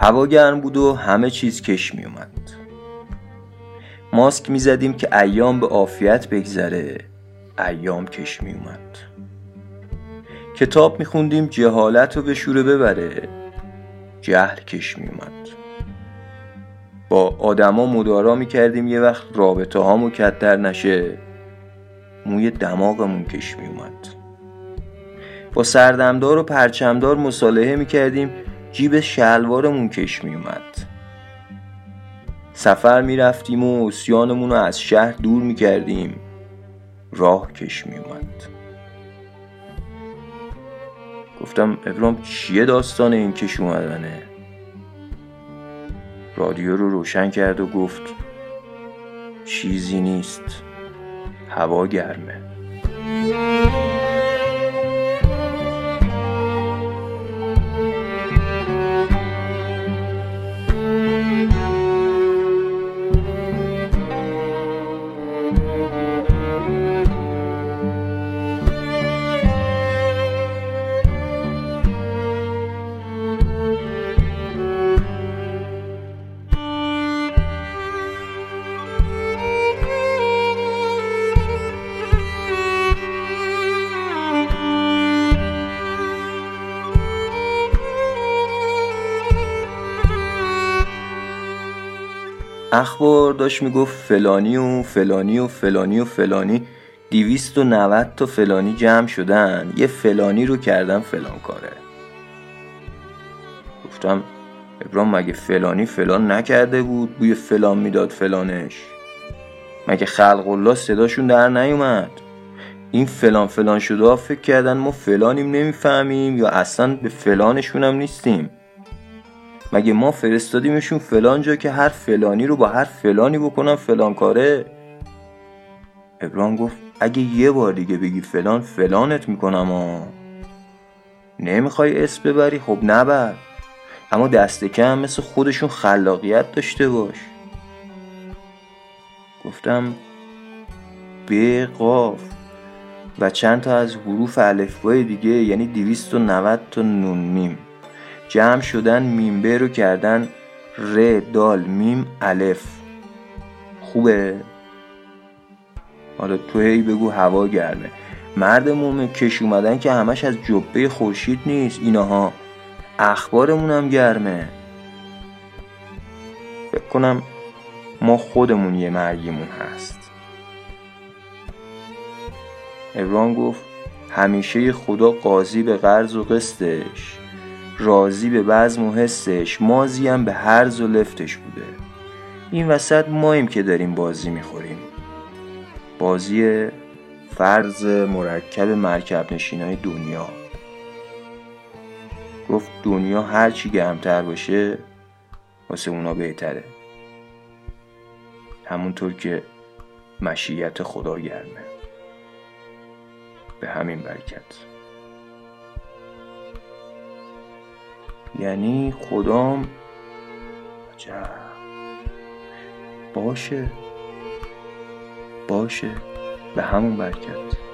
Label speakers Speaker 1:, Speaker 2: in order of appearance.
Speaker 1: هوا گرم بود و همه چیز کش می اومد ماسک می زدیم که ایام به عافیت بگذره ایام کش می اومد کتاب می خوندیم جهالت رو به شوره ببره جهل کش می اومد با آدما مدارا می کردیم یه وقت رابطه ها مکدر نشه موی دماغمون کش می اومد با سردمدار و پرچمدار مصالحه می کردیم جیب شلوارمون کش می اومد سفر می رفتیم و اسیانمون رو از شهر دور می کردیم راه کش می اومد گفتم ابرام چیه داستان این کش اومدنه؟ رادیو رو روشن کرد و گفت چیزی نیست. هوا گرمه. اخبار داشت می‌گفت فلانی و فلانی و فلانی و فلانی دیویست و نوت تا فلانی جمع شدن یه فلانی رو کردن فلان کاره. گفتم ابرام مگه فلانی فلان نکرده بود بوی فلان می‌داد فلانش؟ مگه خلق الله صداشون در نیومد؟ این فلان فلان شده ها فکر کردن ما فلانیم نمی‌فهمیم یا اصلا به فلانشون هم نیستیم. مگه ما فرستادیمشون فلان جا که هر فلانی رو با هر فلانی بکنن فلان کاره؟ ابراهیم گفت اگه یه بار دیگه بگی فلان فلانت می‌کنم آ نمی‌خوای اسم ببری؟ خب نبر. اما دست کم مثل خودشون خلاقیت داشته باش. گفتم به قاف و چند تا از حروف الفبای دیگه یعنی 290 تا نون میم جمع شدن میمبه رو کردن ر دال میم الف. خوبه؟ حالا تو هی بگو هوا گرمه. مرد مومن کش اومدن که همش از جبه خورشید نیست. ایناها اخبارمون هم گرمه. فکر کنم ما خودمون یه مرگیمون هست. ابران گفت همیشه خدا قاضی به قرض و قسطش. راضی به بزم و حسش مازی هم به هرز و لفتش بوده. این وسط ماییم که داریم بازی می‌خوریم. بازی فرض مرکب مرکب نشینای دنیا. گفت دنیا هرچی گرمتر باشه واسه اونا بهتره. همونطور که مشیت خدا گرمه. به همین برکت. یعنی خدام. عجب. باشه. باشه. به همون برکت.